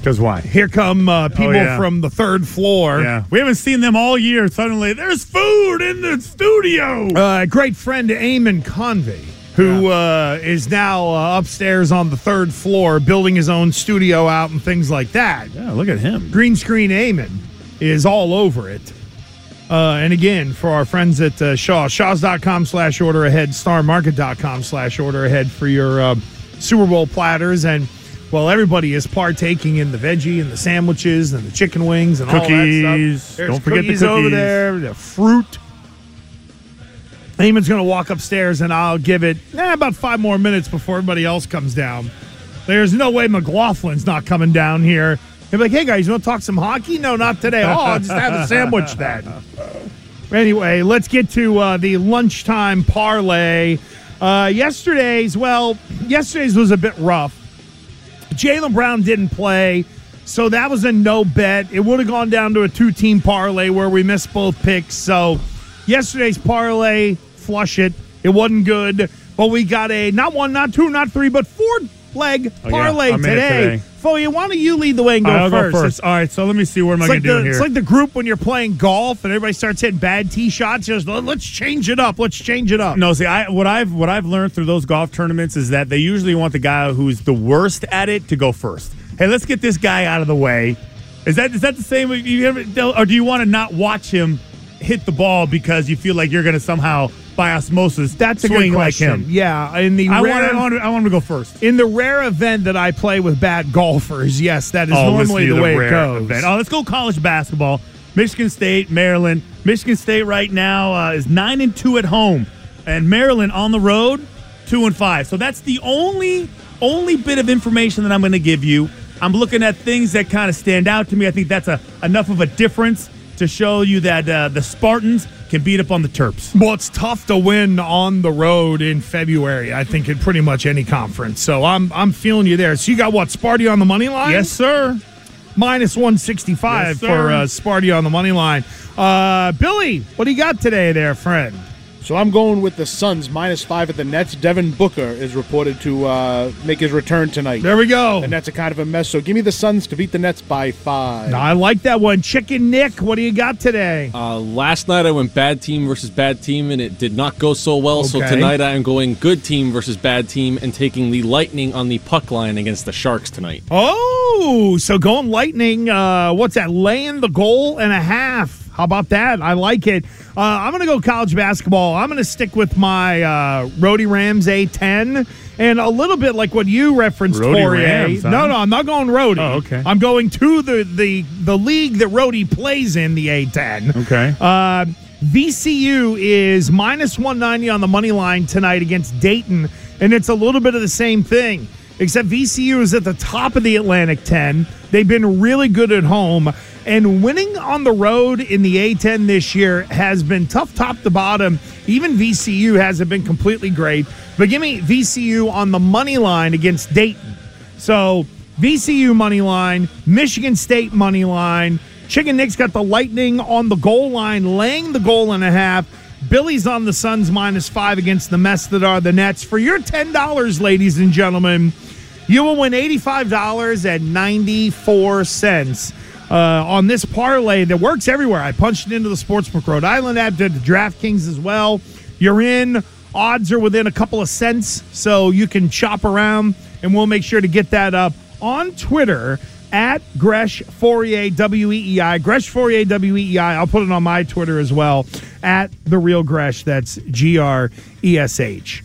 Because why? here come uh, people yeah. from the third floor. Yeah, we haven't seen them all year. Suddenly, there's food in the studio. Uh, great friend Eamon Convey, who uh, is now uh, upstairs on the third floor building his own studio out and things like that. yeah, look at him. Green Screen Eamon is all over it. Uh, and again, for our friends at uh, Shaw, shaws.com slash order ahead, starmarket.com slash order ahead for your uh, Super Bowl platters. And, well, everybody is partaking in the veggie and the sandwiches and the chicken wings and all that Cookies. stuff. There's Don't forget the cookies over cookies. there, the fruit. Eamon's going to walk upstairs, and I'll give it eh, about five more minutes before everybody else comes down. There's no way McLaughlin's not coming down here. He'll be like, hey, guys, you want to talk some hockey? No, not today. Oh, I'll just have a sandwich then. Anyway, let's get to uh, the lunchtime parlay. Uh, yesterday's, well, yesterday's was a bit rough. Jaylen Brown didn't play, so that was a no bet. It would have gone down to a two team parlay where we missed both picks. So yesterday's parlay, flush it. It wasn't good, but we got a not one, not two, not three, but four leg Oh, yeah. parlay in it today. today. Foey, why don't you lead the way and go I'll first? go first. All right, so let me see what am I It's going like, to do here. it's like the group when you're playing golf and everybody starts hitting bad tee shots. Just let's change it up. Let's change it up. No, see, I what I've what I've learned through those golf tournaments is that they usually want the guy who's the worst at it to go first. Hey, let's get this guy out of the way. Is that is that the same? You ever, or do you want to not watch him hit the ball because you feel like you're going to somehow by osmosis That's a swing good like question. him? Yeah, in the I rare, want, I, want, I want him to go first. in the rare event that I play with bad golfers, yes, that is listen normally to the way it goes. event. Oh, let's go college basketball. Michigan State, Maryland. Michigan State right now uh, is nine and two at home, and Maryland on the road two and five. So that's the only only bit of information that I'm going to give you. I'm looking at things that kind of stand out to me. I think that's a enough of a difference to show you that uh, the Spartans can beat up on the Terps. Well, it's tough to win on the road in February. I think in pretty much any conference. So I'm I'm feeling you there. So you got what Sparty on the money line? Yes, sir. minus one sixty five Yes, for uh, Sparty on the money line. Uh, Billy, what do you got today, there, friend? So I'm going with the Suns minus five at the Nets. Devin Booker is reported to uh, make his return tonight. There we go. The Nets are kind of a mess, so give me the Suns to beat the Nets by five. I like that one. Chicken Nick, what do you got today? Uh, last night I went bad team versus bad team, and it did not go so well. So tonight I am going good team versus bad team and taking the Lightning on the puck line against the Sharks tonight. Oh, so going lightning. Uh, what's that? Laying the goal and a half. How about that? I like it. Uh, I'm going to go college basketball. I'm going to stick with my uh, Rhody Rams A10 and a little bit like what you referenced, Rhody. Rams, huh? No, no, I'm not going Rhody. Oh, okay. I'm going to the the the league that Rhody plays in, the A10. Okay. Uh, VCU is minus 190 on the money line tonight against Dayton, and it's a little bit of the same thing, except VCU is at the top of the Atlantic 10. They've been really good at home, and winning on the road in the A10 this year has been tough top to bottom. Even VCU hasn't been completely great, but give me VCU on the money line against Dayton. So VCU money line, Michigan State money line. Chicken Nick's got the Lightning on the goal line, laying the goal and a half. Billy's on the Suns minus five against the mess that are the Nets. For your $10, ladies and gentlemen, you will win $85.94 uh, on this parlay that works everywhere. I punched it into the Sportsbook Rhode Island app, did the DraftKings as well. You're in. Odds are within a couple of cents, so you can chop around, and we'll make sure to get that up on Twitter at Gresh Fauria W E E I. Gresh Fauria W E E I. I'll put it on my Twitter as well at the real Gresh. That's G R E S H.